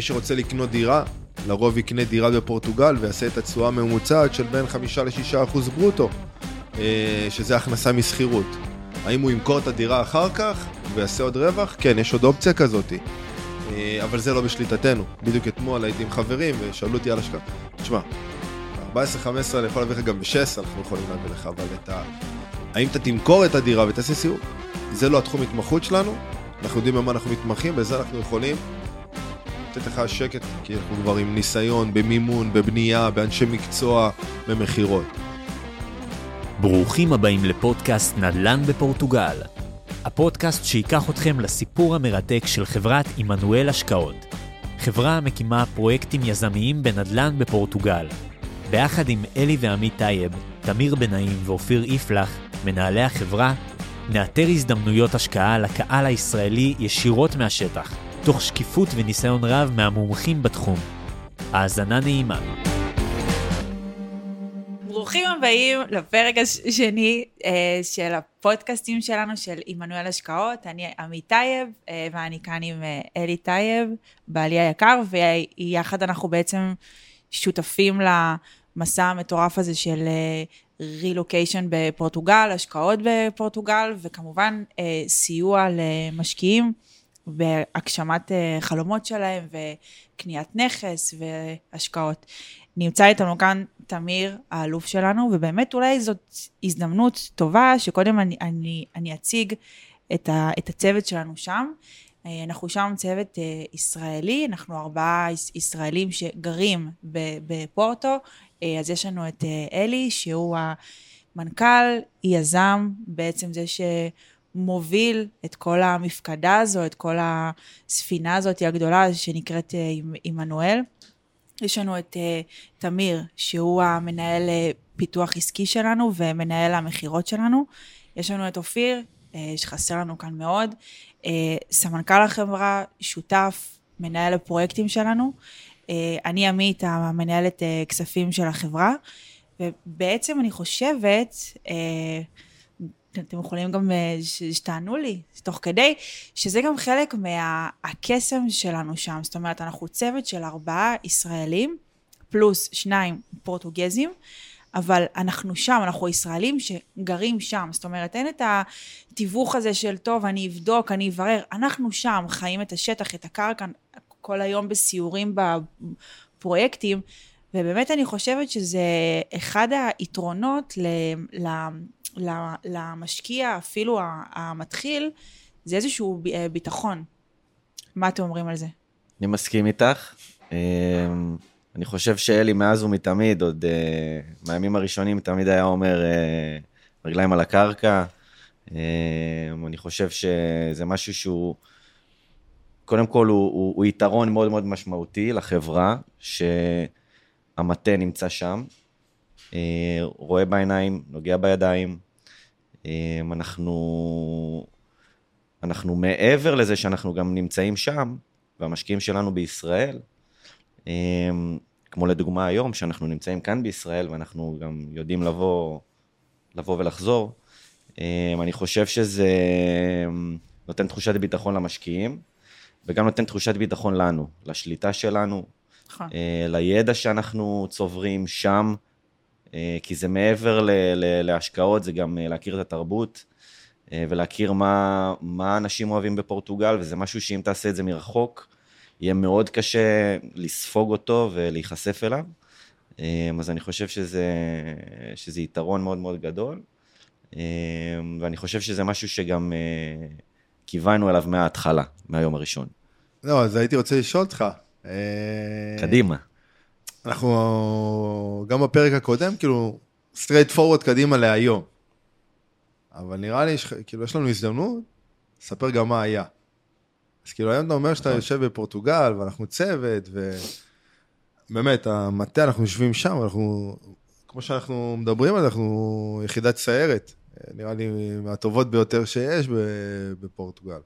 מי שרוצה לקנות דירה, לרוב יקנה דירה בפורטוגל ויעשה את התשואה הממוצעת של בין 5 ל-6 אחוז ברוטו, אה, שזה הכנסה משכירות. האם הוא ימכור את הדירה אחר כך ויעשה עוד רווח? כן, יש עוד אופציה כזאתי. אה, אבל זה לא בשליטתנו. בדיוק אתמול הייתי עם חברים ושאלו אותי על השקעה. תשמע, 14-15 אני יכול להביא לך גם ב-16 אנחנו יכולים להביא לך, אבל את ה... האם אתה תמכור את הדירה ותעשה סיור? זה לא התחום התמחות שלנו, אנחנו יודעים במה אנחנו מתמחים, בזה אנחנו יכולים לתת לך שקט, כי אנחנו כבר עם ניסיון במימון, בבנייה, באנשי מקצוע, במכירות. ברוכים הבאים לפודקאסט נדל"ן בפורטוגל. הפודקאסט שייקח אתכם לסיפור המרתק של חברת עמנואל השקעות. חברה המקימה פרויקטים יזמיים בנדל"ן בפורטוגל. ביחד עם אלי ועמית טייב, תמיר בנאים ואופיר יפלח, מנהלי החברה, נאתר הזדמנויות השקעה לקהל הישראלי ישירות מהשטח, תוך שקיפות וניסיון רב מהמומחים בתחום. האזנה נעימה. ברוכים הבאים לפרק השני אה, של הפודקאסטים שלנו של עמנואל השקעות. אני עמית טייב, אה, ואני כאן עם אה, אלי טייב, בעלי היקר, ויחד אנחנו בעצם שותפים למסע המטורף הזה של רילוקיישן בפורטוגל, השקעות בפורטוגל, וכמובן סיוע למשקיעים בהגשמת חלומות שלהם וקניית נכס והשקעות. נמצא איתנו כאן תמיר, האלוף שלנו, ובאמת אולי זאת הזדמנות טובה שקודם אני, אני, אני אציג את, ה, את הצוות שלנו שם. אה, אנחנו שם צוות אה, ישראלי, אנחנו ארבעה ישראלים שגרים בפורטו, אה, אז יש לנו את אלי, שהוא המנכ"ל, יזם, בעצם זה שמוביל את כל המפקדה הזו, את כל הספינה הזאת הגדולה שנקראת עמנואל. יש לנו את uh, תמיר, שהוא המנהל uh, פיתוח עסקי שלנו ומנהל המכירות שלנו. יש לנו את אופיר, uh, שחסר לנו כאן מאוד, uh, סמנכ"ל החברה, שותף, מנהל הפרויקטים שלנו. Uh, אני עמית, המנהלת uh, כספים של החברה, ובעצם אני חושבת, uh, אתם יכולים גם אה, שתענו לי תוך כדי, שזה גם חלק מהקסם מה, שלנו שם. זאת אומרת, אנחנו צוות של ארבעה ישראלים, פלוס שניים פורטוגזים, אבל אנחנו שם, אנחנו ישראלים שגרים שם. זאת אומרת, אין את התיווך הזה של, טוב, אני אבדוק, אני אברר. אנחנו שם, חיים את השטח, את הקרקע, כל היום בסיורים בפרויקטים. ובאמת אני חושבת שזה אחד היתרונות ל, ל, למשקיע, אפילו המתחיל, זה איזשהו אה, ביטחון. מה אתם אומרים על זה? אני מסכים איתך. אמ, אני חושב שאלי מאז ומתמיד, עוד אה, מהימים הראשונים, תמיד היה אומר אה, רגליים על הקרקע. אמ, אני חושב שזה משהו שהוא, קודם כל הוא, הוא, הוא יתרון מאוד מאוד משמעותי לחברה, שהמטה נמצא שם, אה, רואה בעיניים, נוגע בידיים. אה, אנחנו, אנחנו מעבר לזה שאנחנו גם נמצאים שם, והמשקיעים שלנו בישראל, אה, כמו לדוגמה היום, שאנחנו נמצאים כאן בישראל ואנחנו גם יודעים לבוא, לבוא ולחזור, אני חושב שזה נותן תחושת ביטחון למשקיעים, וגם נותן תחושת ביטחון לנו, לשליטה שלנו. לידע שאנחנו צוברים שם. אה, כי זה מעבר ל- ל- להשקעות, זה גם אה, להכיר את התרבות אה, ולהכיר מה, מה אנשים אוהבים בפורטוגל, וזה משהו שאם תעשה את זה מרחוק, יהיה מאוד קשה לספוג אותו ולהיחשף אליו. אז אני חושב שזה, שזה יתרון מאוד מאוד גדול, ואני חושב שזה משהו שגם כיוונו אליו מההתחלה, מהיום הראשון. לא, אז הייתי רוצה לשאול אותך. קדימה. אנחנו, גם בפרק הקודם, כאילו, straight forward קדימה להיום. אבל נראה לי, כאילו, יש לנו הזדמנות לספר גם מה היה. אז כאילו, היום אתה אומר שאתה נכון. יושב בפורטוגל, ואנחנו צוות, ובאמת, המטה, אנחנו יושבים שם, אנחנו, כמו שאנחנו מדברים על זה, אנחנו יחידת סיירת. נראה לי מהטובות ביותר שיש בפורטוגל.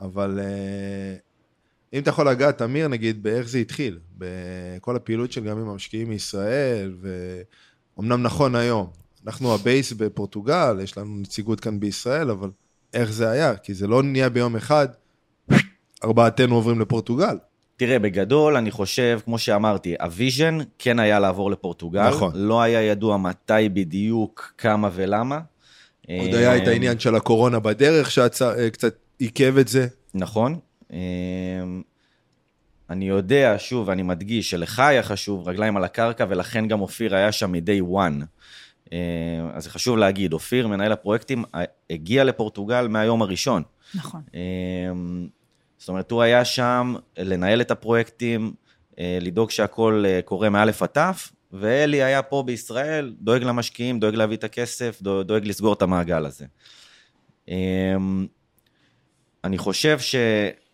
אבל אה, אם אתה יכול לגעת, תמיר, נגיד, באיך זה התחיל, בכל הפעילות של גם עם המשקיעים מישראל, ואומנם נכון היום, אנחנו הבייס בפורטוגל, יש לנו נציגות כאן בישראל, אבל איך זה היה? כי זה לא נהיה ביום אחד, ארבעתנו עוברים לפורטוגל. תראה, בגדול, אני חושב, כמו שאמרתי, ה-vision כן היה לעבור לפורטוגל. נכון. לא היה ידוע מתי בדיוק, כמה ולמה. עוד היה את אה, העניין של הקורונה בדרך, שקצת עיכב את זה. נכון. אה, אני יודע, שוב, אני מדגיש, שלך היה חשוב רגליים על הקרקע, ולכן גם אופיר היה שם מ-day one. אה, אז זה חשוב להגיד, אופיר, מנהל הפרויקטים, הגיע לפורטוגל מהיום הראשון. נכון. אה, זאת אומרת, הוא היה שם לנהל את הפרויקטים, אה, לדאוג שהכל אה, קורה מאלף עד תף, ואלי היה פה בישראל, דואג למשקיעים, דואג להביא את הכסף, דואג לסגור את המעגל הזה. אני חושב שלאט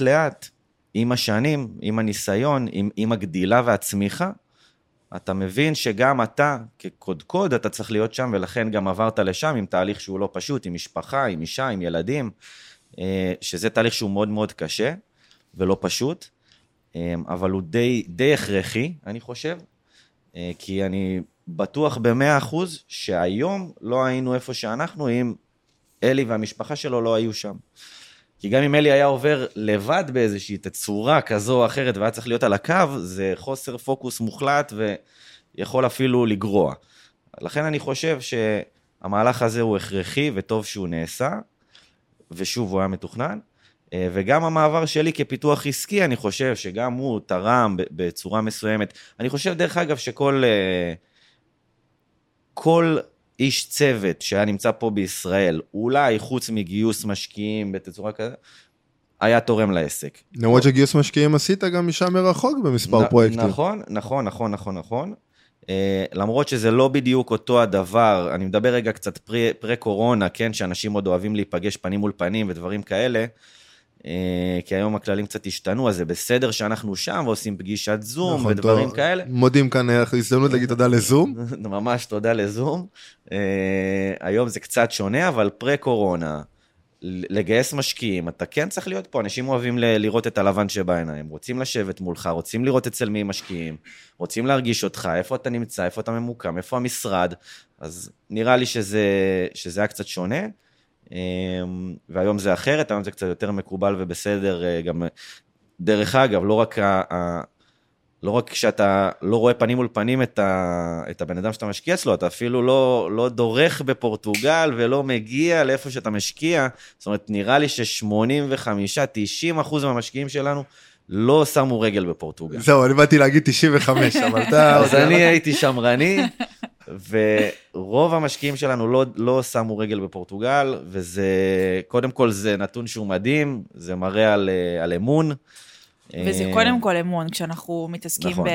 לאט, עם השנים, עם הניסיון, עם, עם הגדילה והצמיחה, אתה מבין שגם אתה, כקודקוד, אתה צריך להיות שם, ולכן גם עברת לשם עם תהליך שהוא לא פשוט, עם משפחה, עם אישה, עם ילדים, אה, שזה תהליך שהוא מאוד מאוד קשה ולא פשוט, אה, אבל הוא די, די הכרחי, אני חושב, אה, כי אני בטוח במאה אחוז שהיום לא היינו איפה שאנחנו אם אלי והמשפחה שלו לא היו שם. כי גם אם אלי היה עובר לבד באיזושהי תצורה כזו או אחרת והיה צריך להיות על הקו, זה חוסר פוקוס מוחלט ויכול אפילו לגרוע. לכן אני חושב שהמהלך הזה הוא הכרחי וטוב שהוא נעשה, ושוב, הוא היה מתוכנן. אה, וגם המעבר שלי כפיתוח עסקי, אני חושב שגם הוא תרם בצורה מסוימת. אני חושב, דרך אגב, שכל אה, כל איש צוות שהיה נמצא פה בישראל, אולי חוץ מגיוס משקיעים בתצורה כזאת, היה תורם לעסק. למרות שגיוס משקיעים עשית גם משם מרחוק במספר נ- פרויקטים. נכון, נכון, נכון, נכון, נכון. Uh, למרות שזה לא בדיוק אותו הדבר, אני מדבר רגע קצת פרה-קורונה, כן, שאנשים עוד אוהבים להיפגש פנים מול פנים ודברים כאלה, כי היום הכללים קצת השתנו, אז זה בסדר שאנחנו שם ועושים פגישת זום נכון, ודברים טוב. כאלה. מודים כאן אה, הזדמנות להגיד תודה לזום. ממש תודה לזום. Uh, היום זה קצת שונה, אבל פרה-קורונה, לגייס משקיעים, אתה כן צריך להיות פה, אנשים אוהבים ל- לראות את הלבן שבעיניים, רוצים לשבת מולך, רוצים לראות אצל מי משקיעים, רוצים להרגיש אותך, איפה אתה נמצא, איפה אתה ממוקם, איפה המשרד, אז נראה לי שזה, שזה היה קצת שונה, אה, והיום זה אחרת, היום זה קצת יותר מקובל ובסדר, אה, גם, דרך אגב, לא רק ה... ה- לא רק כשאתה לא רואה פנים מול פנים את, ה, את הבן אדם שאתה משקיע אצלו, אתה אפילו לא, לא דורך בפורטוגל ולא מגיע לאיפה שאתה משקיע. זאת אומרת, נראה לי ש-85-90 אחוז מהמשקיעים שלנו לא שמו רגל בפורטוגל. זהו, אני באתי להגיד 95, אבל אתה... אז אני הייתי שמרני, ורוב המשקיעים שלנו לא, לא שמו רגל בפורטוגל, וזה, קודם כל זה נתון שהוא מדהים, זה מראה על, אה, על אמון. וזה אה, קודם כל אמון, כשאנחנו מתעסקים נכון.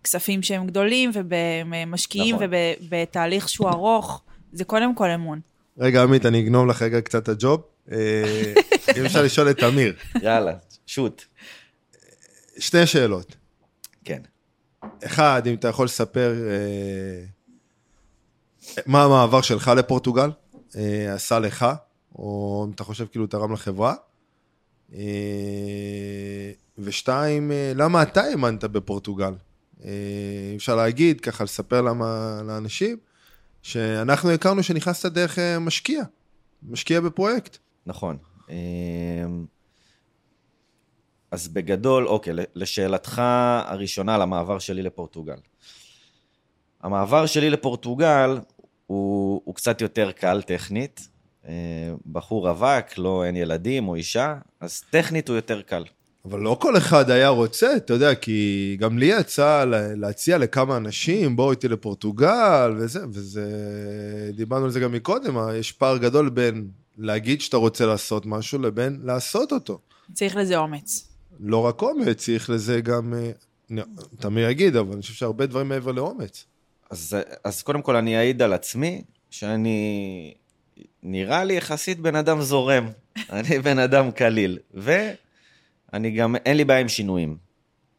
בכספים שהם גדולים ובמשקיעים נכון. ובתהליך שהוא ארוך, זה קודם כל אמון. רגע, עמית, אני אגנוב לך רגע קצת את הג'וב. אה, אם אפשר לשאול את אמיר, יאללה, שוט. שתי שאלות. כן. אחד, אם אתה יכול לספר אה, מה המעבר שלך לפורטוגל אה, עשה לך, או אם אתה חושב כאילו תרם לחברה. אה, ושתיים, אה, למה אתה האמנת בפורטוגל? אה, אפשר להגיד, ככה לספר למה, לאנשים, שאנחנו הכרנו שנכנסת דרך משקיע, משקיע בפרויקט. נכון. אז בגדול, אוקיי, לשאלתך הראשונה למעבר שלי לפורטוגל. המעבר שלי לפורטוגל הוא, הוא קצת יותר קל טכנית. אה, בחור רווק, לא אין ילדים או אישה, אז טכנית הוא יותר קל. אבל לא כל אחד היה רוצה, אתה יודע, כי גם לי יצא לה- להציע לכמה אנשים, בואו איתי לפורטוגל, וזה, וזה, דיברנו על זה גם מקודם, יש פער גדול בין להגיד שאתה רוצה לעשות משהו לבין לעשות אותו. צריך לזה אומץ. לא רק אומץ, צריך לזה גם, אה, תמיר יגיד, אבל אני חושב שהרבה דברים מעבר לאומץ. אז, אז קודם כל אני אעיד על עצמי שאני נראה לי יחסית בן אדם זורם. אני בן אדם קליל. ואני גם, אין לי בעיה עם שינויים.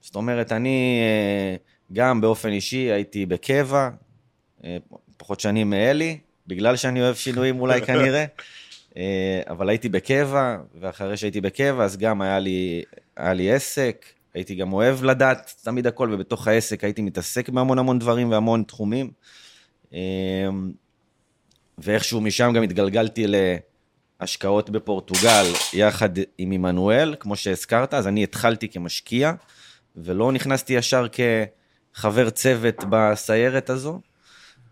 זאת אומרת, אני אה, גם באופן אישי הייתי בקבע, אה, פחות שנים מאלי, בגלל שאני אוהב שינויים אולי כנראה. אה, אבל הייתי בקבע, ואחרי שהייתי בקבע אז גם היה לי, היה לי עסק, הייתי גם אוהב לדעת תמיד הכל, ובתוך העסק הייתי מתעסק בהמון המון דברים והמון תחומים. אה, ואיכשהו משם גם התגלגלתי השקעות בפורטוגל יחד עם עמנואל, כמו שהזכרת, אז אני התחלתי כמשקיע, ולא נכנסתי ישר כחבר צוות בסיירת הזו,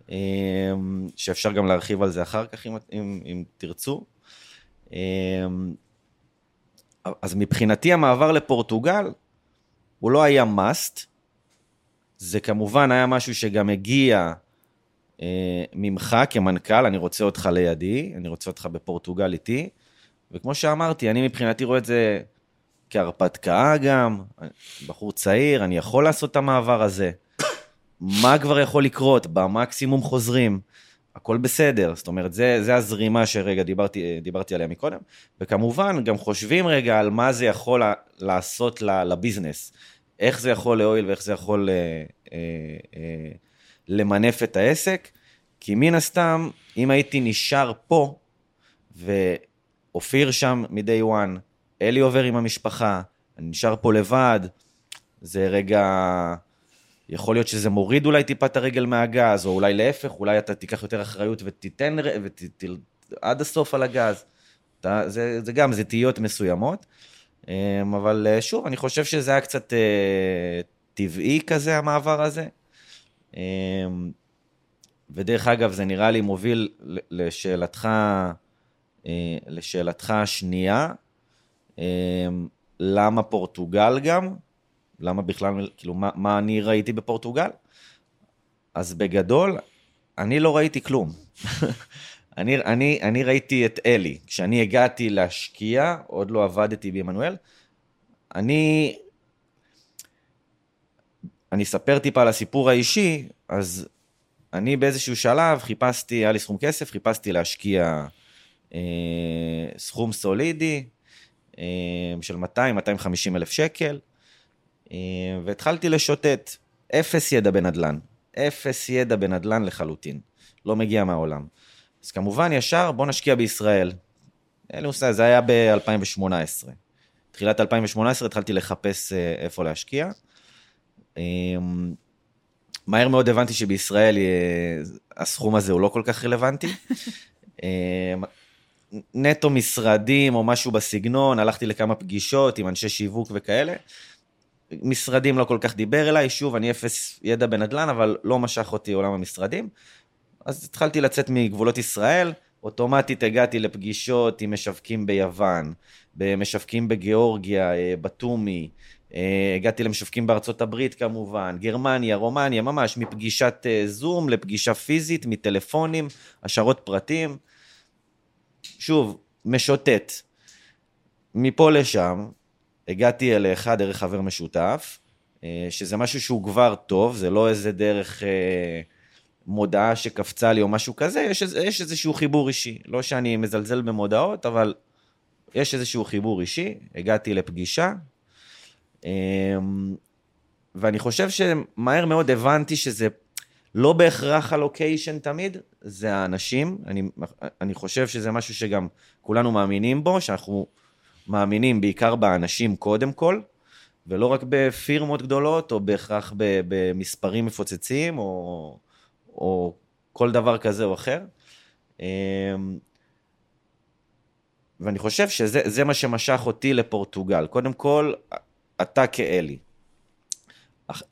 אמ, שאפשר גם להרחיב על זה אחר כך, אם, אם, אם תרצו. אמ, אז מבחינתי המעבר לפורטוגל, הוא לא היה must, זה כמובן היה משהו שגם הגיע אה, ממך כמנכ"ל, אני רוצה אותך לידי, אני רוצה אותך בפורטוגל איתי, וכמו שאמרתי, אני מבחינתי רואה את זה כהרפתקה גם, בחור צעיר, אני יכול לעשות את המעבר הזה. מה כבר יכול לקרות? במקסימום חוזרים. הכל בסדר, זאת אומרת, זה, זה הזרימה שרגע דיברתי, דיברתי עליה מקודם, וכמובן גם חושבים רגע על מה זה יכול לעשות לביזנס, איך זה יכול להועיל ואיך זה יכול אה, אה, אה, למנף את העסק, כי מן הסתם, אם הייתי נשאר פה, ואופיר שם מ-day one, אלי עובר עם המשפחה, אני נשאר פה לבד, זה רגע... יכול להיות שזה מוריד אולי טיפה את הרגל מהגז, או אולי להפך, אולי אתה תיקח יותר אחריות ותיתן, ות, עד הסוף על הגז. אתה, זה, זה גם, זה תהיות מסוימות. אמ, אבל אה, שוב, אני חושב שזה היה קצת אה, טבעי כזה, המעבר הזה. אמ, ודרך אגב, זה נראה לי מוביל לשאלתך, אה, לשאלתך השנייה, אמ, למה פורטוגל גם? למה בכלל, כאילו, מה, מה אני ראיתי בפורטוגל? אז בגדול, אני לא ראיתי כלום. אני, אני, אני ראיתי את אלי. כשאני הגעתי להשקיע, עוד לא עבדתי בעמנואל, אני... אני אספר טיפה על הסיפור האישי, אז אני באיזשהו שלב חיפשתי, היה לי סכום כסף, חיפשתי להשקיע אה, סכום סולידי אה, של 200-250 אלף שקל, והתחלתי לשוטט. אפס ידע בנדל"ן. אפס ידע בנדל"ן לחלוטין. לא מגיע מהעולם. אז כמובן, ישר בוא נשקיע בישראל. מושג, זה היה ב-2018. תחילת 2018 התחלתי לחפש אה, איפה להשקיע. אמ, מהר מאוד הבנתי שבישראל אה, הסכום הזה הוא לא כל כך רלוונטי. אמ, נטו משרדים או משהו בסגנון, הלכתי לכמה פגישות עם אנשי שיווק וכאלה. משרדים לא כל כך דיבר אליי, שוב, אני אפס ידע בנדל"ן, אבל לא משך אותי עולם המשרדים. אז התחלתי לצאת מגבולות ישראל, אוטומטית הגעתי לפגישות עם משווקים ביוון, במשווקים בגיאורגיה, אה, בתומי, אה, הגעתי למשווקים בארצות הברית כמובן, גרמניה, רומניה, ממש מפגישת אה, זום לפגישה פיזית, מטלפונים, השערות פרטים. שוב, משוטט. מפה לשם, הגעתי אליך דרך חבר משותף, שזה משהו שהוא כבר טוב, זה לא איזה דרך... מודעה שקפצה לי או משהו כזה, יש, יש איזשהו חיבור אישי. לא שאני מזלזל במודעות, אבל יש איזשהו חיבור אישי. הגעתי לפגישה, אמ, ואני חושב שמהר מאוד הבנתי שזה לא בהכרח הלוקיישן תמיד, זה האנשים. אני, אני חושב שזה משהו שגם כולנו מאמינים בו, שאנחנו מאמינים בעיקר באנשים קודם כל. ולא רק בפירמות גדולות, או בהכרח במספרים מפוצצים, או, או כל דבר כזה או אחר. אמ, ואני חושב שזה מה שמשך אותי לפורטוגל. קודם כל, אתה כאלי.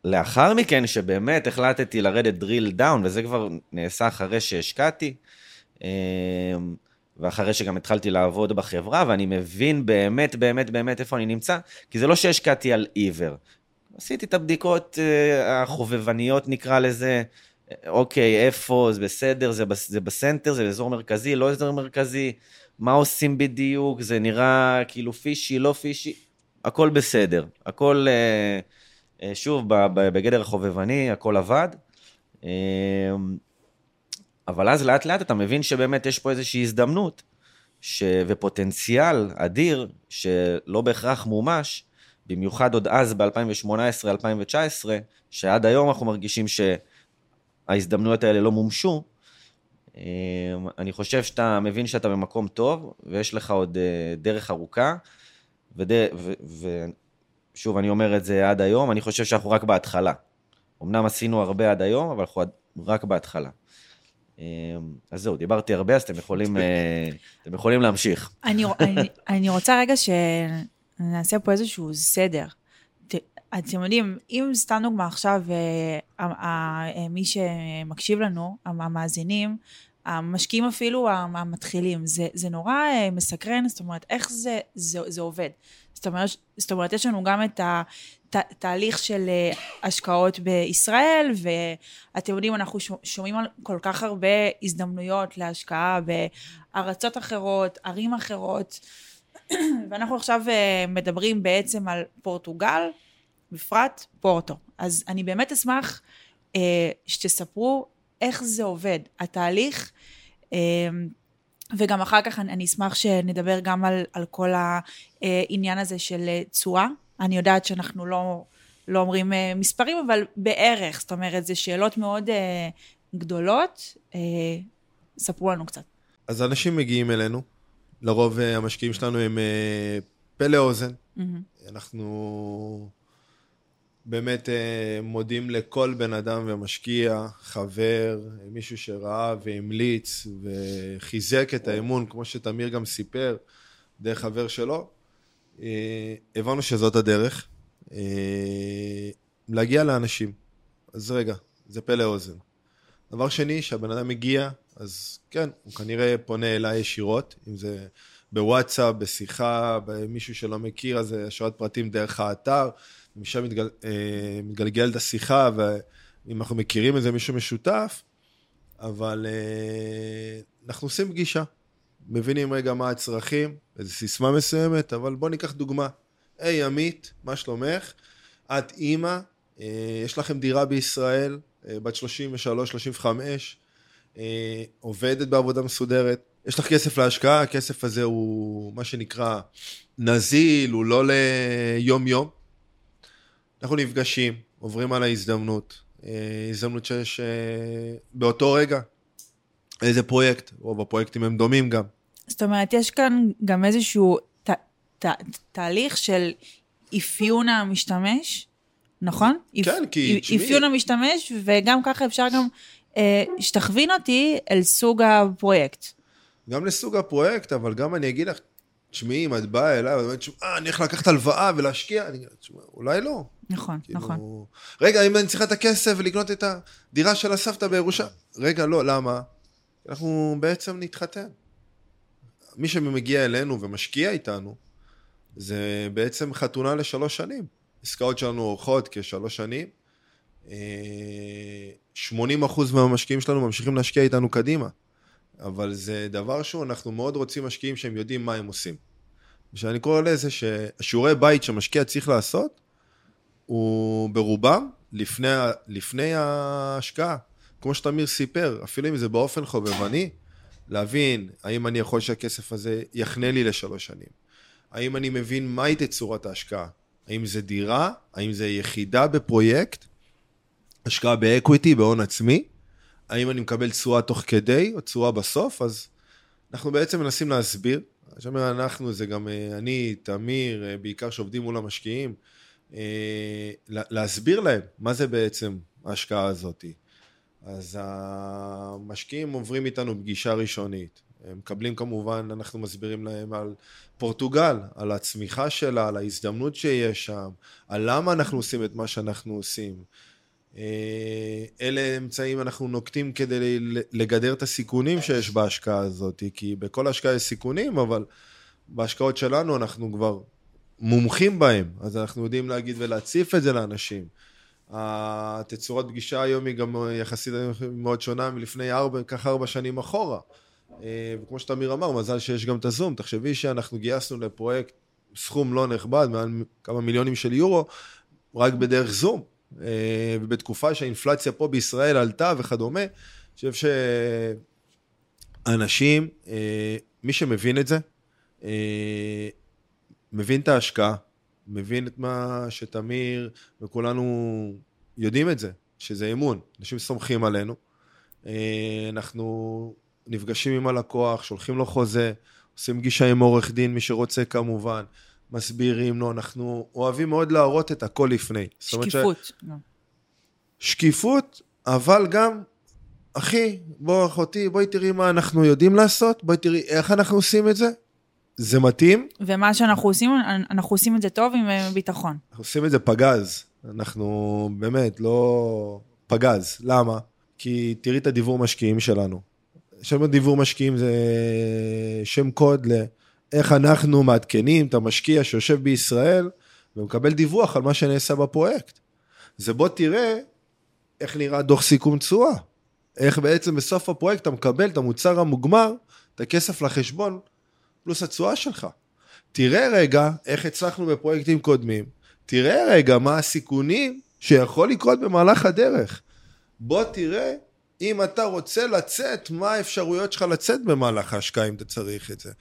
לאחר מכן, שבאמת החלטתי לרדת drill down, וזה כבר נעשה אחרי שהשקעתי, אמ, ואחרי שגם התחלתי לעבוד בחברה, ואני מבין באמת, באמת, באמת איפה אני נמצא, כי זה לא שהשקעתי על עיוור. עשיתי את הבדיקות אה, החובבניות, נקרא לזה, אוקיי, איפה, זה בסדר, זה, זה בסנטר, זה אזור מרכזי, לא אזור מרכזי, מה עושים בדיוק, זה נראה כאילו פישי, לא פישי, הכל בסדר. הכל, אה, אה, שוב, בגדר החובבני, הכל עבד. אבל אז לאט לאט אתה מבין שבאמת יש פה איזושהי הזדמנות ש... ופוטנציאל אדיר שלא בהכרח מומש, במיוחד עוד אז ב-2018-2019, שעד היום אנחנו מרגישים ש... ההזדמנויות האלה לא מומשו, אמ, אני חושב שאתה מבין שאתה במקום טוב, ויש לך עוד אה, דרך ארוכה, ושוב, אני אומר את זה עד היום, אני חושב שאנחנו רק בהתחלה. אמנם עשינו הרבה עד היום, אבל אנחנו רק בהתחלה. אה, אז זהו, דיברתי הרבה, אז אתם יכולים, אה, אתם יכולים להמשיך. אני, אני, אני רוצה רגע שנעשה פה איזשהו סדר. ת, אתם יודעים, אם סתם דוגמה עכשיו, אה, אה, מי שמקשיב לנו, המאזינים, המשקיעים אפילו המתחילים, זה, זה נורא אה, מסקרן, זאת אומרת, איך זה, זה, זה עובד. זאת אומרת, זאת אומרת, יש לנו גם את התהליך של אה, השקעות בישראל, ואתם יודעים, אנחנו שומעים על כל כך הרבה הזדמנויות להשקעה בארצות אחרות, ערים אחרות, ואנחנו עכשיו אה, מדברים בעצם על פורטוגל, בפרט פורטו. אז אני באמת אשמח שתספרו איך זה עובד, התהליך. וגם אחר כך אני אשמח שנדבר גם על, על כל העניין הזה של תשואה. אני יודעת שאנחנו לא, לא אומרים אה, מספרים, אבל בערך, זאת אומרת, זה שאלות מאוד אה, גדולות. אה, ספרו לנו קצת. אז אנשים מגיעים אלינו, לרוב המשקיעים שלנו הם פה לאוזן. Mm-hmm. אנחנו באמת מודים לכל בן אדם ומשקיע, חבר, מישהו שראה והמליץ וחיזק את האמון, כמו שתמיר גם סיפר, דרך חבר שלו. אה, הבנו שזאת הדרך, אה, להגיע לאנשים. אז רגע, זה פה לאוזן. דבר שני, כשהבן אדם מגיע, אז כן, הוא כנראה פונה אליי ישירות, אם זה בוואטסאפ, בשיחה, במישהו שלא מכיר, אז השארת פרטים דרך האתר, ומשם מתגל, אה, מתגלגלת השיחה, ואם אנחנו מכירים איזה מישהו משותף, אבל אנחנו עושים פגישה. מבינים רגע מה הצרכים, איזו סיסמה מסוימת, אבל בואו ניקח דוגמה. היי, hey, עמית, מה שלומך? את אימא, אה, יש לכם דירה בישראל, אה, בת 33, 35, אה, עובדת בעבודה מסודרת, יש לך כסף להשקעה, הכסף הזה הוא מה שנקרא נזיל, הוא לא ליום-יום. אנחנו נפגשים, עוברים על ההזדמנות, הזדמנות שיש באותו רגע, איזה פרויקט, רוב הפרויקטים הם דומים גם. זאת אומרת, יש כאן גם איזשהו ת, ת, תהליך של אפיון המשתמש, נכון? כן, כי. אפיון המשתמש, וגם ככה אפשר גם אה, שתכווין אותי אל סוג הפרויקט. גם לסוג הפרויקט, אבל גם אני אגיד לך, תשמעי, אם את באה אליי, ואת אומרת, אה, אני הולך לקחת הלוואה ולהשקיע, אני אגיד, אולי לא. נכון, כאילו, נכון. רגע, אם אני צריכה את הכסף ולקנות את הדירה של הסבתא בירושה, רגע, לא, למה? אנחנו בעצם נתחתן. מי שמגיע אלינו ומשקיע איתנו, זה בעצם חתונה לשלוש שנים. עסקאות שלנו אורכות כשלוש שנים. 80% אה, מהמשקיעים שלנו ממשיכים להשקיע איתנו קדימה. אבל זה דבר שהוא, אנחנו מאוד רוצים משקיעים שהם יודעים מה הם עושים. ושאני קורא לזה שהשיעורי בית שמשקיע צריך לעשות, הוא ברובם לפני, לפני ההשקעה. כמו שתמיר סיפר, אפילו אם זה באופן חובבני, להבין האם אני יכול שהכסף הזה יחנה לי לשלוש שנים. האם אני מבין מהי תצורת ההשקעה? האם זה דירה? האם זה יחידה בפרויקט? השקעה ב-equity, בהון עצמי? האם אני מקבל תשואה תוך כדי או תשואה בסוף? אז אנחנו בעצם מנסים להסביר. כשאומר אנחנו, זה גם אה, אני, תמיר, אה, בעיקר שעובדים מול המשקיעים, אה, להסביר להם מה זה בעצם ההשקעה הזאת. אז המשקיעים עוברים איתנו פגישה ראשונית. הם מקבלים כמובן, אנחנו מסבירים להם על פורטוגל, על הצמיחה שלה, על ההזדמנות שיש שם, על למה אנחנו עושים את מה שאנחנו עושים. אה, אלה אמצעים אנחנו נוקטים כדי לגדר את הסיכונים שיש בהשקעה הזאת, כי בכל השקעה יש סיכונים, אבל בהשקעות שלנו אנחנו כבר מומחים בהם, אז אנחנו יודעים להגיד ולהציף את זה לאנשים. התצורת פגישה היום היא גם יחסית מאוד שונה מלפני ארבע, ככה ארבע שנים אחורה. אה, וכמו שתמיר אמר, מזל שיש גם את הזום. תחשבי שאנחנו גייסנו לפרויקט סכום לא נכבד, מעל כמה מיליונים של יורו, רק בדרך זום. אה, ובתקופה שהאינפלציה פה בישראל עלתה וכדומה, אני חושב שאנשים, אה, מי שמבין את זה, מבין את ההשקעה, מבין את מה שתמיר וכולנו יודעים את זה, שזה אמון, אנשים סומכים עלינו. אה, אנחנו נפגשים עם הלקוח, שולחים לו חוזה, עושים פגישה עם עורך דין, מי שרוצה כמובן, מסבירים לו, אנחנו אוהבים מאוד להראות את הכל לפני. שקיפות. ש... שקיפות, אבל גם אחי, בוא אחותי, בואי תראי מה אנחנו יודעים לעשות, בואי תראי איך אנחנו עושים את זה. זה מתאים, ומה שאנחנו עושים, אנחנו עושים את זה טוב עם אה, ביטחון. אנחנו עושים את זה פגז. אנחנו באמת לא פגז. למה? כי תראי את הדיבור משקיעים שלנו. שם דיבור משקיעים זה שם קוד לאיך אנחנו מעדכנים את המשקיע שיושב בישראל ומקבל דיווח על מה שנעשה בפרויקט. זה בוא תראה איך נראה דוח סיכום תשואה. איך בעצם בסוף הפרויקט אתה מקבל את המוצר המוגמר, את הכסף לחשבון, פלוס התשואה שלך. תראה רגע איך הצלחנו בפרויקטים קודמים, תראה רגע מה הסיכונים שיכול לקרות במהלך הדרך. בוא תראה אם אתה רוצה לצאת, מה האפשרויות שלך לצאת במהלך ההשקעה אם אתה צריך את זה.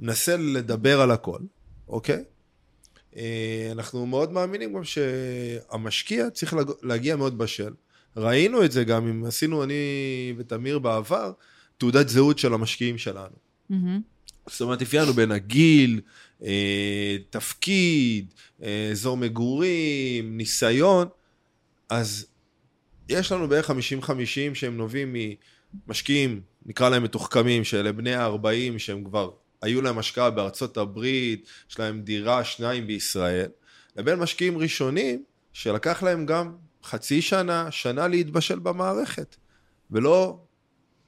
ננסה לדבר על הכל, אוקיי? אה, אנחנו מאוד מאמינים גם שהמשקיע צריך להגיע מאוד בשל. ראינו את זה גם אם עשינו אני ותמיר בעבר, תעודת זהות של המשקיעים שלנו. Mm-hmm. זאת אומרת, אפיינו בין הגיל, אה, תפקיד, אה, אזור מגורים, ניסיון, אז יש לנו בערך 50-50 שהם נובעים ממשקיעים, נקרא להם מתוחכמים, שאלה בני ה-40 שהם כבר, היו להם השקעה בארצות הברית, יש להם דירה, שניים בישראל, לבין משקיעים ראשונים, שלקח להם גם חצי שנה, שנה להתבשל במערכת. ולא,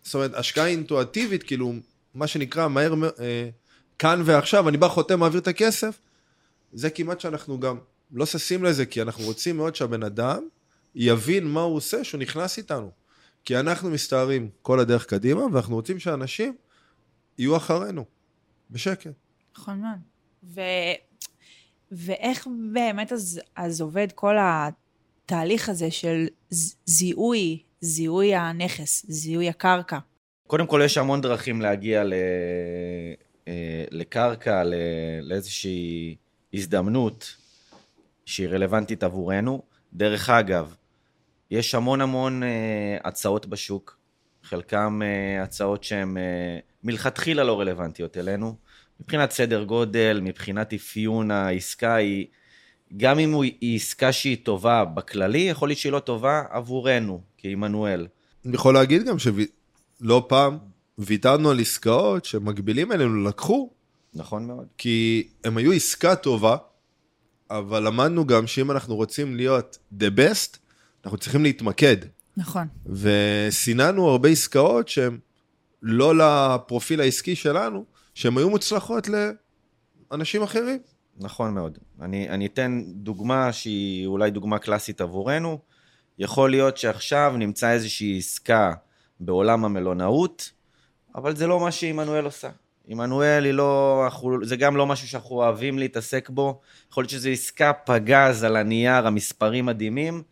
זאת אומרת, השקעה אינטואטיבית, כאילו, מה שנקרא, מהר, אה, כאן ועכשיו, אני בא, חותם, מעביר את הכסף, זה כמעט שאנחנו גם לא ששים לזה, כי אנחנו רוצים מאוד שהבן אדם יבין מה הוא עושה שהוא נכנס איתנו. כי אנחנו מסתערים כל הדרך קדימה, ואנחנו רוצים שאנשים יהיו אחרינו, בשקט. נכון מאוד. ו... ואיך באמת אז, אז עובד כל התהליך הזה של זיהוי, זיהוי הנכס, זיהוי הקרקע? קודם כל, יש המון דרכים להגיע ל... אה, לקרקע, לאיזושהי הזדמנות שהיא רלוונטית עבורנו. דרך אגב, יש המון המון אה, הצעות בשוק, חלקם אה, הצעות שהן מלכתחילה לא רלוונטיות אלינו. מבחינת סדר גודל, מבחינת אפיון העסקה, היא, גם אם היא עסקה שהיא טובה בכללי, יכול להיות שהיא לא טובה עבורנו, כעמנואל. אני יכול להגיד גם שלא פעם ויתרנו על עסקאות שמקבילים אלינו לקחו. נכון מאוד. כי הם היו עסקה טובה, אבל למדנו גם שאם אנחנו רוצים להיות the best, אנחנו צריכים להתמקד. נכון. וסיננו הרבה עסקאות שהן לא לפרופיל העסקי שלנו, שהן היו מוצלחות לאנשים אחרים. נכון מאוד. אני, אני אתן דוגמה שהיא אולי דוגמה קלאסית עבורנו. יכול להיות שעכשיו נמצא איזושהי עסקה בעולם המלונאות, אבל זה לא מה שעמנואל עושה. עמנואל היא לא, זה גם לא משהו שאנחנו אוהבים להתעסק בו. יכול להיות שזו עסקה פגז על הנייר, המספרים מדהימים,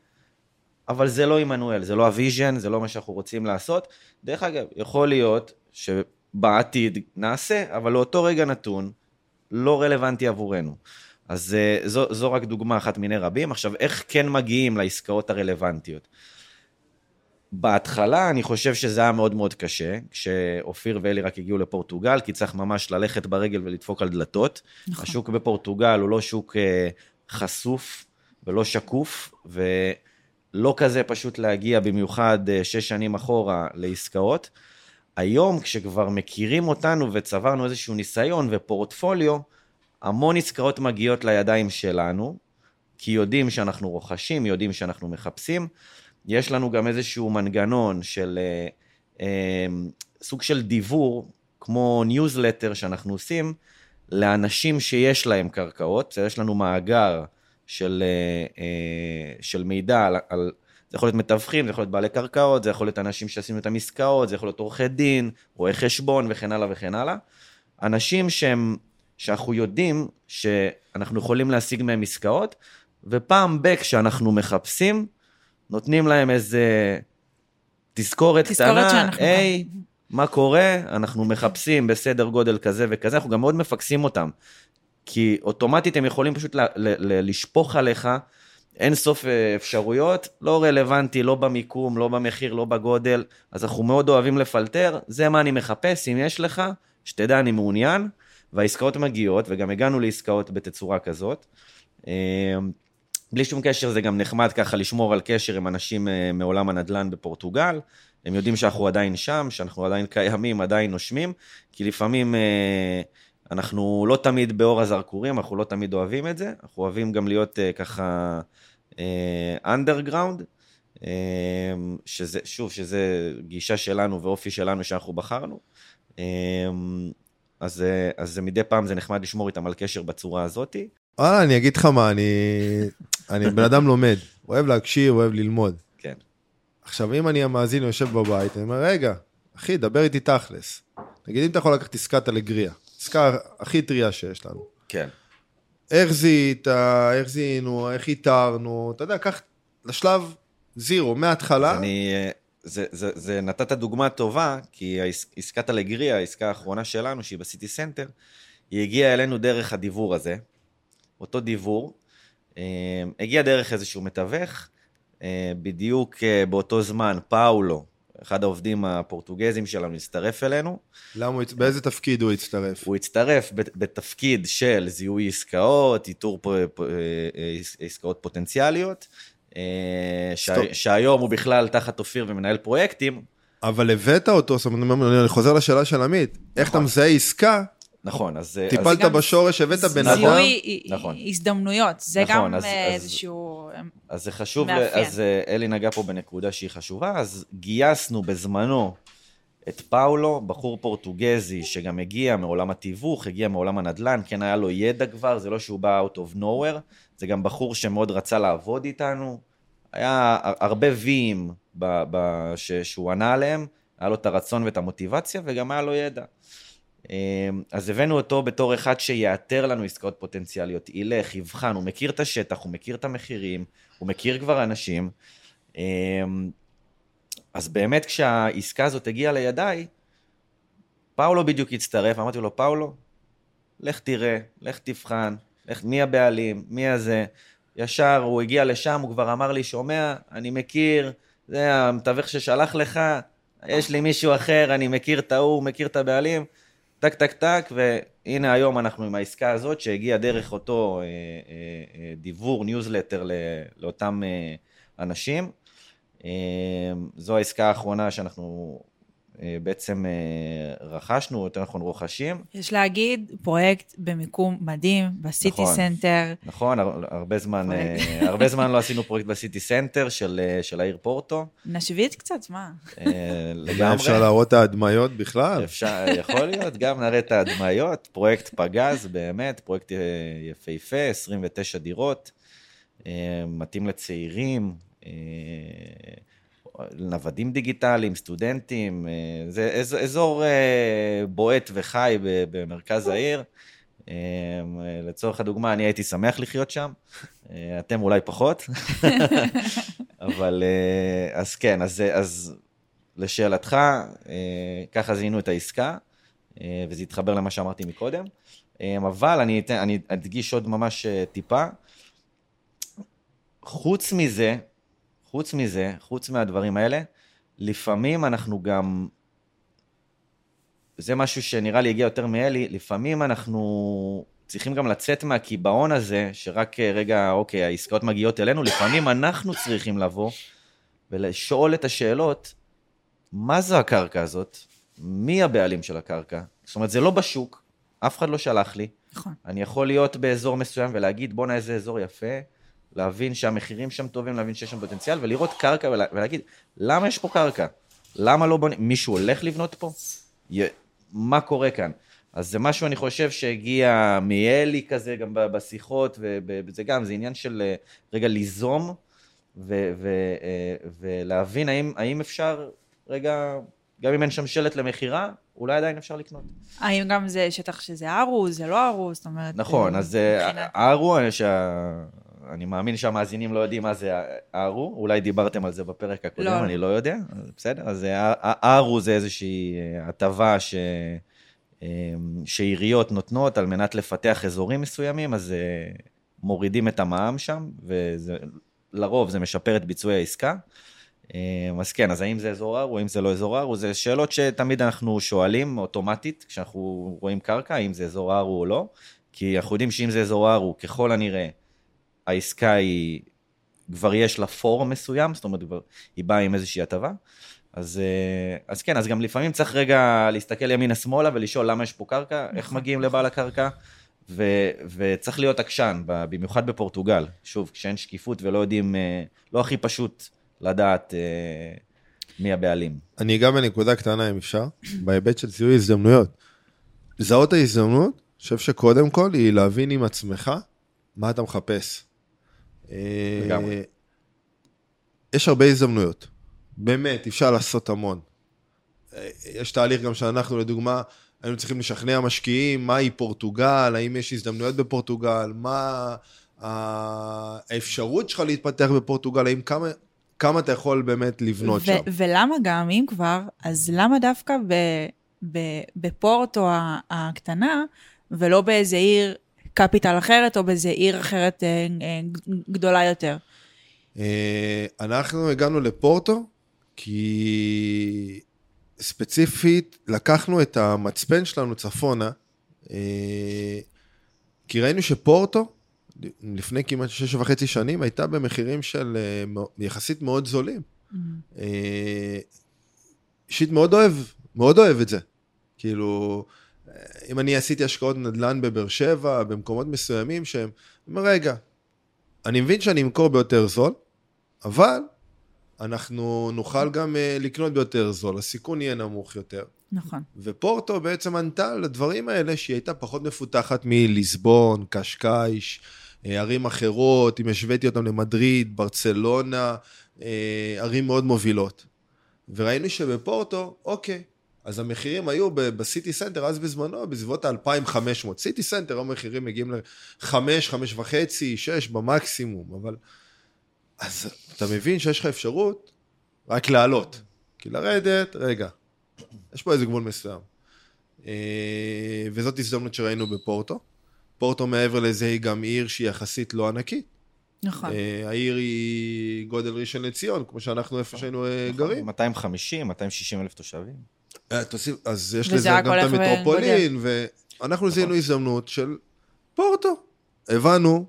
אבל זה לא עמנואל, זה לא ה-vision, זה לא מה שאנחנו רוצים לעשות. דרך אגב, יכול להיות שבעתיד נעשה, אבל לאותו רגע נתון לא רלוונטי עבורנו. אז אה, זו, זו רק דוגמה אחת מיני רבים. עכשיו, איך כן מגיעים לעסקאות הרלוונטיות? בהתחלה אני חושב שזה היה מאוד מאוד קשה, כשאופיר ואלי רק הגיעו לפורטוגל, כי צריך ממש ללכת ברגל ולדפוק על דלתות. נכון. השוק בפורטוגל הוא לא שוק אה, חשוף ולא שקוף, ולא כזה פשוט להגיע במיוחד אה, שש שנים אחורה לעסקאות. היום, כשכבר מכירים אותנו וצברנו איזשהו ניסיון ופורטפוליו, המון עסקאות מגיעות לידיים שלנו, כי יודעים שאנחנו רוכשים, יודעים שאנחנו מחפשים. יש לנו גם איזשהו מנגנון של אה, אה, סוג של דיוור, כמו ניוזלטר שאנחנו עושים, לאנשים שיש להם קרקעות. יש לנו מאגר של, אה, אה, של מידע על, על... זה יכול להיות מתווכים, זה יכול להיות בעלי קרקעות, זה יכול להיות אנשים שעשינו את עסקאות, זה יכול להיות עורכי דין, רואי חשבון וכן הלאה וכן הלאה. אנשים שהם, שאנחנו יודעים שאנחנו יכולים להשיג מהם עסקאות, ופעם ב- כשאנחנו מחפשים, נותנים להם איזה תזכורת, תזכורת קטנה, היי, hey, מה קורה? אנחנו מחפשים בסדר גודל כזה וכזה, אנחנו גם מאוד מפקסים אותם. כי אוטומטית הם יכולים פשוט ל- ל- ל- לשפוך עליך אין סוף אה, אפשרויות, לא רלוונטי, לא במיקום, לא במחיר, לא בגודל, אז אנחנו מאוד אוהבים לפלטר, זה מה אני מחפש, אם יש לך, שתדע אני מעוניין, והעסקאות מגיעות, וגם הגענו לעסקאות בתצורה כזאת. אה, בלי שום קשר זה גם נחמד ככה לשמור על קשר עם אנשים אה, מעולם הנדל"ן בפורטוגל. הם יודעים שאנחנו עדיין שם, שאנחנו עדיין קיימים, עדיין נושמים, כי לפעמים אה, אנחנו לא תמיד באור הזרקורים, אנחנו לא תמיד אוהבים את זה, אנחנו אוהבים גם להיות אה, ככה אנדרגראונד, אה, אה, שזה, שוב, שזה גישה שלנו ואופי שלנו שאנחנו בחרנו. אז, אז זה מדי פעם זה נחמד לשמור איתם על קשר בצורה הזאתי. וואלה, אני אגיד לך מה, אני, אני בן אדם לומד, אוהב להקשיב, אוהב ללמוד. כן. עכשיו, אם אני המאזין יושב בבית, אני אומר, רגע, אחי, דבר איתי תכלס. נגיד, אם אתה יכול לקחת עסקת אלגריה, עסקה הכי טריה שיש לנו. כן. איך זיהית, איך זיהינו, איך איתרנו, אתה יודע, קח לשלב zero, מההתחלה. אני, אה, זה, זה, זה נתת דוגמה טובה, כי עסקת אלגריה, העסקה האחרונה שלנו, שהיא ב-city center, היא הגיעה אלינו דרך הדיוור הזה, אותו דיוור, אה, הגיע דרך איזשהו מתווך, אה, בדיוק באותו זמן פאולו, אחד העובדים הפורטוגזים שלנו, הצטרף אלינו, למה באיזה תפקיד הוא הצטרף? הוא הצטרף בת- בתפקיד של זיהוי עסקאות, איתור פ- אה, עס- עסקאות פוטנציאליות, אה, סטופ. שהיום הוא בכלל תחת אופיר ומנהל פרויקטים, אבל הבאת אותו, זאת אומרת, אני חוזר לשאלה של עמית, איך אתה נכון. מזהה עסקה, נכון, אז... אז- טיפלת גם בשורש, הבאת בן אדם, זיהוי נכון. הזדמנויות, זה נכון, גם אז- אה, אז- איזשהו... אה, אז זה חשוב, ל- מאפיין. אז אה, אלי נגע פה בנקודה שהיא חשובה, אז גייסנו בזמנו את פאולו, בחור פורטוגזי שגם הגיע מעולם התיווך, הגיע מעולם הנדל"ן, כן היה לו ידע כבר, זה לא שהוא בא out of nowhere, זה גם בחור שמאוד רצה לעבוד איתנו, היה הר- הרבה ויים ב- ב- ש- שהוא ענה עליהם, היה לו את הרצון ואת המוטיבציה וגם היה לו ידע. אמ, אז הבאנו אותו בתור אחד שיאתר לנו עסקאות פוטנציאליות, ילך, יבחן, הוא מכיר את השטח, הוא מכיר את המחירים, הוא מכיר כבר אנשים. אמ, אז באמת כשהעסקה הזאת הגיעה לידיי, פאולו בדיוק הצטרף, אמרתי לו, פאולו, לך תראה, לך תבחן, לך, מי הבעלים, מי הזה. ישר הוא הגיע לשם, הוא כבר אמר לי, שומע, אני מכיר, זה המתווך ששלח לך, יש לי מישהו אחר, אני מכיר את ההוא, מכיר את הבעלים, טק טק טק, והנה היום אנחנו עם העסקה הזאת שהגיעה דרך אותו אה, אה, אה, דיוור, ניוזלטר לאותם אה, אנשים. זו העסקה האחרונה שאנחנו בעצם אה, רכשנו, יותר נכון רוכשים. יש להגיד, פרויקט במיקום מדהים, ב-city נכון. center. נכון, הר- הרבה זמן, אה, הרבה זמן לא עשינו פרויקט ב-city center של, אה, של העיר פורטו. נשוויץ קצת, מה? אה, לגמרי. אפשר להראות את ההדמיות בכלל. אפשר, יכול להיות, גם נראה את ההדמיות, פרויקט פגז, באמת, פרויקט אה, יפהפה, 29 דירות, אה, מתאים לצעירים, אה, נוודים דיגיטליים, סטודנטים, אה, זה אז- אזור אה, בועט וחי במרכז העיר. אה, לצורך הדוגמה, אני הייתי שמח לחיות שם, אתם אולי פחות, אבל אז כן, אז, אז לשאלתך, ככה זיהינו את העסקה, וזה התחבר למה שאמרתי מקודם, אבל אני, אתן, אני אדגיש עוד ממש טיפה. חוץ מזה, חוץ מזה, חוץ מהדברים האלה, לפעמים אנחנו גם, זה משהו שנראה לי הגיע יותר מאלי, לפעמים אנחנו צריכים גם לצאת מהקיבעון הזה, שרק אה, רגע, אוקיי, העסקאות מגיעות אלינו, לפעמים אנחנו צריכים לבוא ולשאול את השאלות, מה זו הקרקע הזאת? מי הבעלים של הקרקע? זאת אומרת, זה לא בשוק, אף אחד לא שלח לי. נכון. אני יכול להיות באזור מסוים ולהגיד, בואנה איזה אזור יפה, להבין שהמחירים שם טובים, להבין שיש שם פוטנציאל, ולראות קרקע ולה, ולהגיד, למה יש פה קרקע? למה לא בונים? מישהו הולך לבנות פה? י... מה קורה כאן? אז זה משהו, אני חושב, שהגיע מאלי כזה, גם בשיחות, וזה גם, זה עניין של אה, רגע ליזום, ו- ו- אה, ולהבין האם, האם אפשר, רגע, גם אם אין שם שלט למכירה, אולי עדיין אפשר לקנות. האם גם זה שטח שזה ארוז, זה לא ארוז, זאת אומרת... נכון, אה, אז הארו, שה- אני מאמין שהמאזינים לא יודעים מה זה הארו, אולי דיברתם על זה בפרק הקודם, לא. אני לא יודע, בסדר, אז אה, הארו זה איזושהי אה, הטבה ש... אה, שעיריות נותנות על מנת לפתח אזורים מסוימים, אז מורידים את המע"מ שם, ולרוב זה משפר את ביצועי העסקה. אז כן, אז האם זה אזור או האם זה לא אזור או זה שאלות שתמיד אנחנו שואלים אוטומטית כשאנחנו רואים קרקע, האם זה אזור R או לא, כי אנחנו יודעים שאם זה אזור הוא ככל הנראה, העסקה היא, כבר יש לה פורום מסוים, זאת אומרת, כבר, היא באה עם איזושהי הטבה, אז, אה, אז כן, אז גם לפעמים צריך רגע להסתכל ימינה-שמאלה ולשאול למה יש פה קרקע, איך נכון, מגיעים לבעל הקרקע, ו, וצריך להיות עקשן, במיוחד בפורטוגל. שוב, כשאין שקיפות ולא יודעים, אה, לא הכי פשוט לדעת אה, מי הבעלים. אני אגע בנקודה קטנה, אם אפשר, בהיבט של זיהוי הזדמנויות. לזהות ההזדמנות, אני חושב שקודם כל היא להבין עם עצמך מה אתה מחפש. אה, לגמרי. יש הרבה הזדמנויות. באמת, אפשר לעשות המון. אה, יש תהליך גם שאנחנו, לדוגמה, היינו צריכים לשכנע משקיעים, מהי פורטוגל, האם יש הזדמנויות בפורטוגל, מה האפשרות שלך להתפתח בפורטוגל, האם כמה, כמה אתה יכול באמת לבנות שם. ו- ולמה גם, אם כבר, אז למה דווקא ב- ב- בפורטו הקטנה, ולא באיזה עיר קפיטל אחרת, או באיזה עיר אחרת אה, אה, גדולה יותר? אה, אנחנו הגענו לפורטו, כי ספציפית לקחנו את המצפן שלנו צפונה, כי ראינו שפורטו, לפני כמעט שש וחצי שנים, הייתה במחירים של יחסית מאוד זולים. אה, אישית מאוד אוהב, מאוד אוהב את זה. כאילו, אם אני עשיתי השקעות נדל"ן בבאר שבע, במקומות מסוימים שהם, אומר, רגע, אני מבין שאני אמכור ביותר זול, אבל אנחנו נוכל גם אה, לקנות ביותר זול, הסיכון יהיה נמוך יותר. נכון. ופורטו בעצם ענתה לדברים האלה שהיא הייתה פחות מפותחת מליסבון, קשקש, אה, ערים אחרות, אם השוויתי אותם למדריד, ברצלונה, אה, ערים מאוד מובילות. וראינו שבפורטו, אוקיי, אז המחירים היו ב- ב city center, אז בזמנו, בסביבות ה-2500. city center, המחירים מגיעים ל-5, 5 וחצי, 6 במקסימום, אבל... אז אתה מבין שיש לך אפשרות רק לעלות. כי לרדת, רגע, יש פה איזה גבול מסוים. אה, וזאת הזדמנות שראינו בפורטו. פורטו מעבר לזה היא גם עיר שהיא יחסית לא ענקית. נכון. אה, העיר היא גודל ראשון לציון, כמו שאנחנו איפה שהיינו אה, גרים. 250, 260 אלף תושבים. אה, תוסיף, אז יש לזה גם את המטרופולין, ואנחנו זיהינו הזדמנות של פורטו. הבנו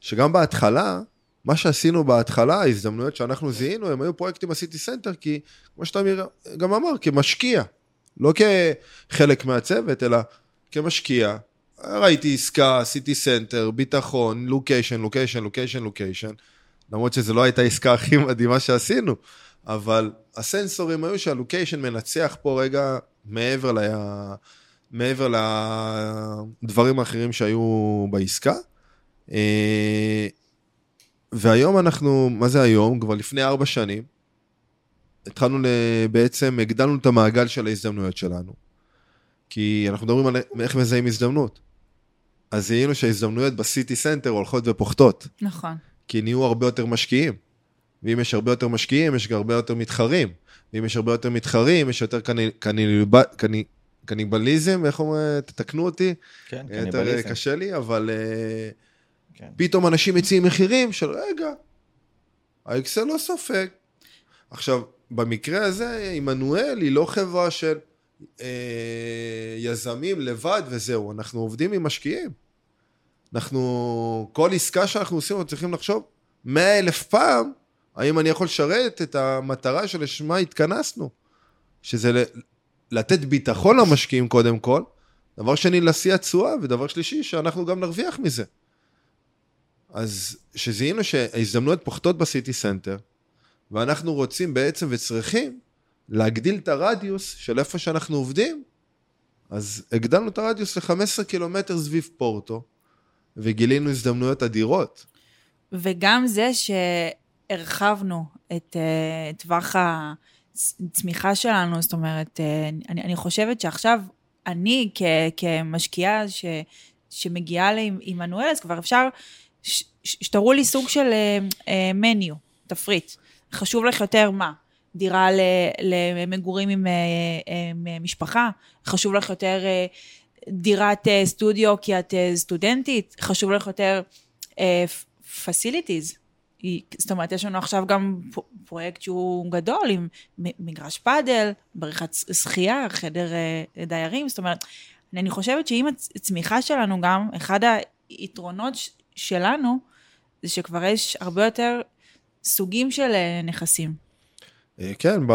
שגם בהתחלה, מה שעשינו בהתחלה, ההזדמנויות שאנחנו זיהינו, הם היו פרויקטים ב city center, כי כמו שאתה גם אמר, כמשקיע, לא כחלק מהצוות, אלא כמשקיע. ראיתי עסקה, city center, ביטחון, location, location, location, location. למרות שזו לא הייתה העסקה הכי מדהימה שעשינו, אבל הסנסורים היו שה location מנצח פה רגע מעבר, ל... מעבר לדברים האחרים שהיו בעסקה. אה, והיום אנחנו, מה זה היום? כבר לפני ארבע שנים, התחלנו. בעצם, הגדלנו את המעגל של ההזדמנויות שלנו. כי אנחנו מדברים על איך מזהים הזדמנות. אז זיהינו שההזדמנויות ב city center הולכות ופוחתות. נכון. כי נהיו הרבה יותר משקיעים. ואם יש הרבה יותר משקיעים, יש גם הרבה יותר מתחרים. ואם יש הרבה יותר מתחרים, יש יותר קני, קניב, קני, קניבליזם, איך אומרים? תתקנו אותי. כן, יותר קניבליזם. קשה לי, אבל אה, כן. פתאום אנשים מציעים מחירים של רגע, האקסל לא סופג. עכשיו, במקרה הזה, עמנואל היא לא חברה של אה, יזמים לבד וזהו, אנחנו עובדים עם משקיעים. אנחנו, כל עסקה שאנחנו עושים, אנחנו צריכים לחשוב מאה אלף פעם, האם אני יכול לשרת את המטרה שלשמה התכנסנו. שזה לתת ביטחון למשקיעים קודם כל, דבר שני, להשיא התשואה, ודבר שלישי, שאנחנו גם נרוויח מזה. אז שזיהינו שההזדמנויות פוחתות ב city center, ואנחנו רוצים בעצם וצריכים להגדיל את הרדיוס של איפה שאנחנו עובדים, אז הגדלנו את הרדיוס ל-15 קילומטר סביב פורטו, וגילינו הזדמנויות אדירות. וגם זה שהרחבנו את uh, טווח הצמיחה שלנו, זאת אומרת, uh, אני, אני חושבת שעכשיו אני כ, כמשקיעה ש, שמגיעה לעמנואל, אז כבר אפשר, שתראו לי סוג של uh, uh, מניו, תפריט. חשוב לך יותר מה? דירה למגורים עם, uh, עם משפחה? חשוב לך יותר uh, דירת uh, סטודיו כי את uh, סטודנטית? חשוב לך יותר פסיליטיז. זאת אומרת, יש לנו עכשיו גם פרויקט שהוא גדול, עם מגרש פאדל, בריכת שחייה, חדר אה, דיירים, זאת אומרת, אני חושבת הצ- הצמיחה שלנו גם, אחד היתרונות שלנו, זה שכבר יש הרבה יותר סוגים של אה, נכסים. אה, כן, ב...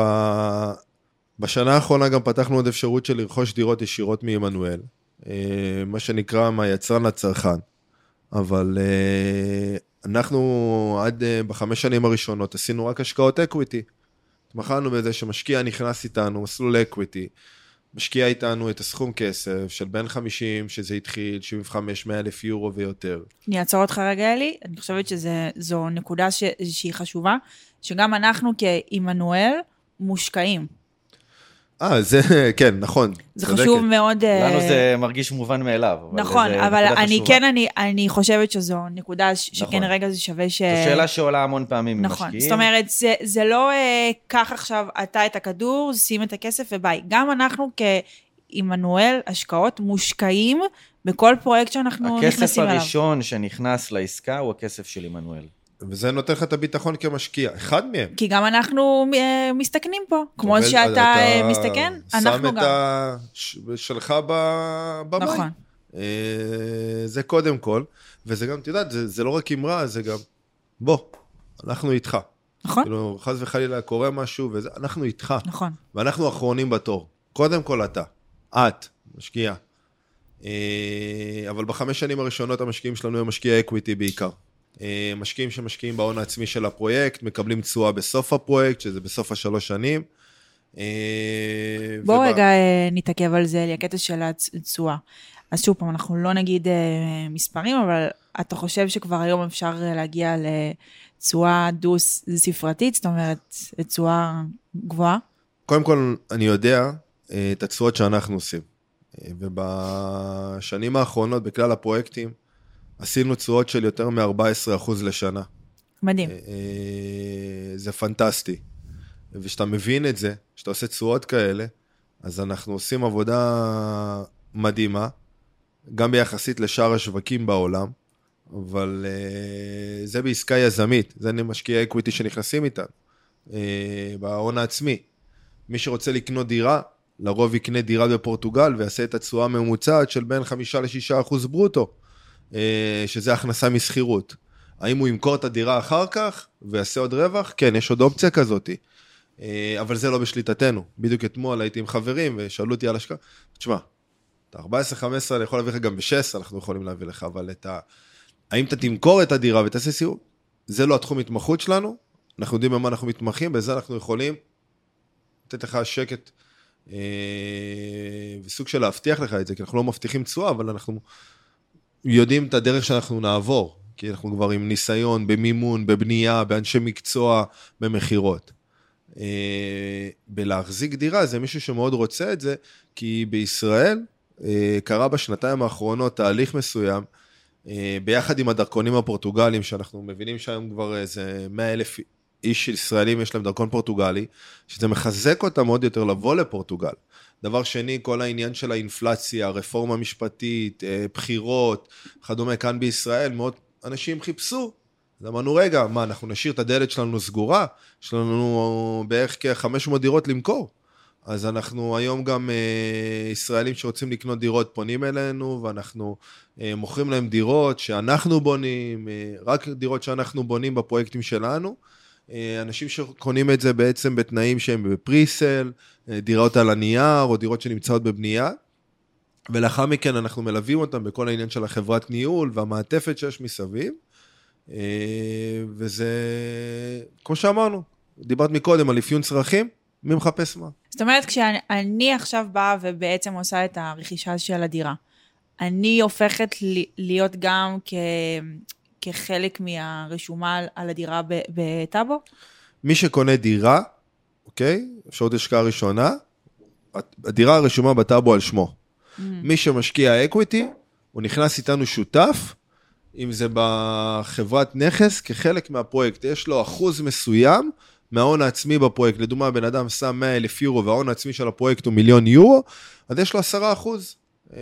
בשנה האחרונה גם פתחנו עוד אפשרות של לרכוש דירות ישירות מעמנואל, מה שנקרא מהיצרן לצרכן. אבל אה, אנחנו עד אה, בחמש שנים הראשונות עשינו רק השקעות equity. התמחנו בזה שמשקיע נכנס איתנו, מסלול equity, משקיע איתנו את הסכום כסף של בין 50, שזה התחיל, 75, 100 אלף יורו ויותר. אני אעצור אותך רגע, אלי. אני חושבת שזו נקודה ש, שהיא חשובה, שגם אנחנו כעמנואל מושקעים. אה, זה, כן, נכון. זה צודקת. חשוב מאוד... אה, לנו זה מרגיש מובן מאליו. אבל נכון, זה אבל אני חשובה. כן, אני, אני חושבת שזו נקודה ש- שכן נכון. רגע זה שווה ש... זו שאלה שעולה המון פעמים נכון, ממשקיעים. זאת אומרת, זה, זה לא אה, קח עכשיו אתה את הכדור, שים את הכסף וביי. גם אנחנו כעמנואל השקעות מושקעים בכל פרויקט שאנחנו הכסף נכנסים אליו. הראשון שנכנס לעסקה הוא הכסף של עמנואל. וזה נותן לך את הביטחון כמשקיע, אחד מהם. כי גם אנחנו אה, מסתכנים פה, כמו אבל שאתה אתה אה, מסתכן, אנחנו שם גם. את השלך בבית. נכון. אה, זה קודם כל, וזה גם, את יודעת, זה, זה לא רק אמרה, זה גם, בוא, אנחנו איתך. נכון, כאילו, חס וחלילה קורה משהו, וזה, אנחנו איתך. נכון. ואנחנו אחרונים בתור. קודם כל אתה, את, משקיע. אה, אבל בחמש שנים הראשונות המשקיעים שלנו הם משקיעי equity בעיקר. אה, משקיעים שמשקיעים בהון העצמי של הפרויקט, מקבלים תשואה בסוף הפרויקט, שזה בסוף השלוש שנים. אה, בוא וב- רגע אה, נתעכב על זה, הקטע של התשואה. אז שוב פעם, אנחנו לא נגיד מספרים, אבל אתה חושב שכבר היום אפשר להגיע לתשואה דו-ספרתית, זאת אומרת, תשואה גבוהה? קודם כל, אני יודע את התשואות שאנחנו עושים. ובשנים האחרונות, בכלל הפרויקטים, עשינו תשואות של יותר מ-14% לשנה. מדהים. אה, אה, זה פנטסטי. וכשאתה מבין את זה, כשאתה עושה תשואות כאלה, אז אנחנו עושים עבודה מדהימה, גם ביחסית לשאר השווקים בעולם, אבל uh, זה בעסקה יזמית, זה משקיעי אקוויטי שנכנסים איתנו, בהון העצמי. מי שרוצה לקנות דירה, לרוב יקנה דירה בפורטוגל ויעשה את התשואה הממוצעת של בין 5 ל-6 אחוז ברוטו, שזה הכנסה משכירות. האם הוא ימכור את הדירה אחר כך ויעשה עוד רווח? כן, יש עוד אופציה כזאתי. אה, אבל זה לא בשליטתנו. בדיוק אתמול הייתי עם חברים ושאלו אותי על השקעה. תשמע, את ה-14-15 אני יכול להביא לך גם ב-16, אנחנו יכולים להביא לך, אבל את ה... האם אתה תמכור את הדירה ותעשה סיבוב? זה לא התחום התמחות שלנו, אנחנו יודעים במה אנחנו מתמחים, בזה אנחנו יכולים לתת לך שקט אה, וסוג של להבטיח לך את זה, כי אנחנו לא מבטיחים תשואה, אבל אנחנו יודעים את הדרך שאנחנו נעבור, כי אנחנו כבר עם ניסיון במימון, בבנייה, באנשי מקצוע, במכירות. אה, בלהחזיק דירה זה מישהו שמאוד רוצה את זה, כי בישראל אה, קרה בשנתיים האחרונות תהליך מסוים, אה, ביחד עם הדרכונים הפורטוגליים, שאנחנו מבינים שהיום כבר איזה 100 אלף איש ישראלים יש להם דרכון פורטוגלי, שזה מחזק אותם עוד יותר לבוא לפורטוגל. דבר שני, כל העניין של האינפלציה, רפורמה משפטית, אה, בחירות, וכדומה, כאן בישראל, מאוד אנשים חיפשו. אז אמרנו, רגע, מה, אנחנו נשאיר את הדלת שלנו סגורה? יש לנו בערך כ-500 דירות למכור. אז אנחנו היום גם אה, ישראלים שרוצים לקנות דירות פונים אלינו, ואנחנו אה, מוכרים להם דירות שאנחנו בונים, אה, רק דירות שאנחנו בונים בפרויקטים שלנו. אה, אנשים שקונים את זה בעצם בתנאים שהם בפריסל, אה, דירות על הנייר, או דירות שנמצאות בבנייה. ולאחר מכן אנחנו מלווים אותם בכל העניין של החברת ניהול והמעטפת שיש מסביב. אה, וזה, כמו שאמרנו, דיברת מקודם על אפיון צרכים, מי מחפש מה? זאת אומרת, כשאני עכשיו באה ובעצם עושה את הרכישה של הדירה, אני הופכת להיות גם כ... כחלק מהרשומה על- על הדירה בטאבו? מי שקונה דירה, אוקיי? אפשרות השקעה ראשונה, הדירה הרשומה בטאבו על שמו. מי שמשקיע equity, הוא נכנס איתנו שותף, אם זה בחברת נכס, כחלק מהפרויקט. יש לו אחוז מסוים מההון העצמי בפרויקט. לדוגמה, בן אדם שם 100 אלף יורו וההון העצמי של הפרויקט הוא מיליון יורו, אז יש לו 10 אחוז אה,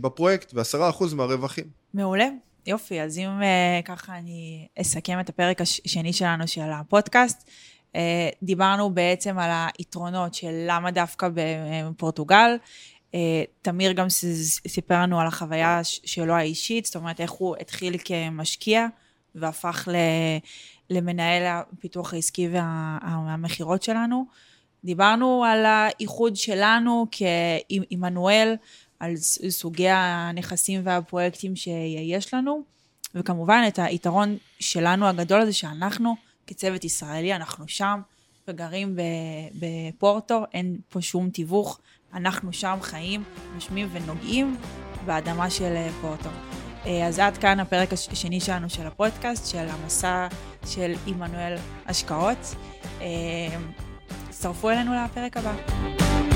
בפרויקט ו-10 אחוז מהרווחים. מעולה. יופי, אז אם uh, ככה אני אסכם את הפרק השני שלנו של הפודקאסט, uh, דיברנו בעצם על היתרונות של למה דווקא בפורטוגל. Uh, תמיר גם סיפר לנו על החוויה שלו האישית, זאת אומרת איך הוא התחיל כמשקיע והפך ל, למנהל הפיתוח העסקי והמכירות שלנו. דיברנו על האיחוד שלנו כעמנואל, על סוגי הנכסים והפרויקטים שיש לנו, וכמובן את היתרון שלנו הגדול הזה שאנחנו כצוות ישראלי, אנחנו שם וגרים בפורטו, אין פה שום תיווך, אנחנו שם חיים, נושמים ונוגעים באדמה של פורטו. אז עד כאן הפרק השני שלנו של הפודקאסט, של המסע של עמנואל השקעות. הצטרפו אלינו לפרק הבא.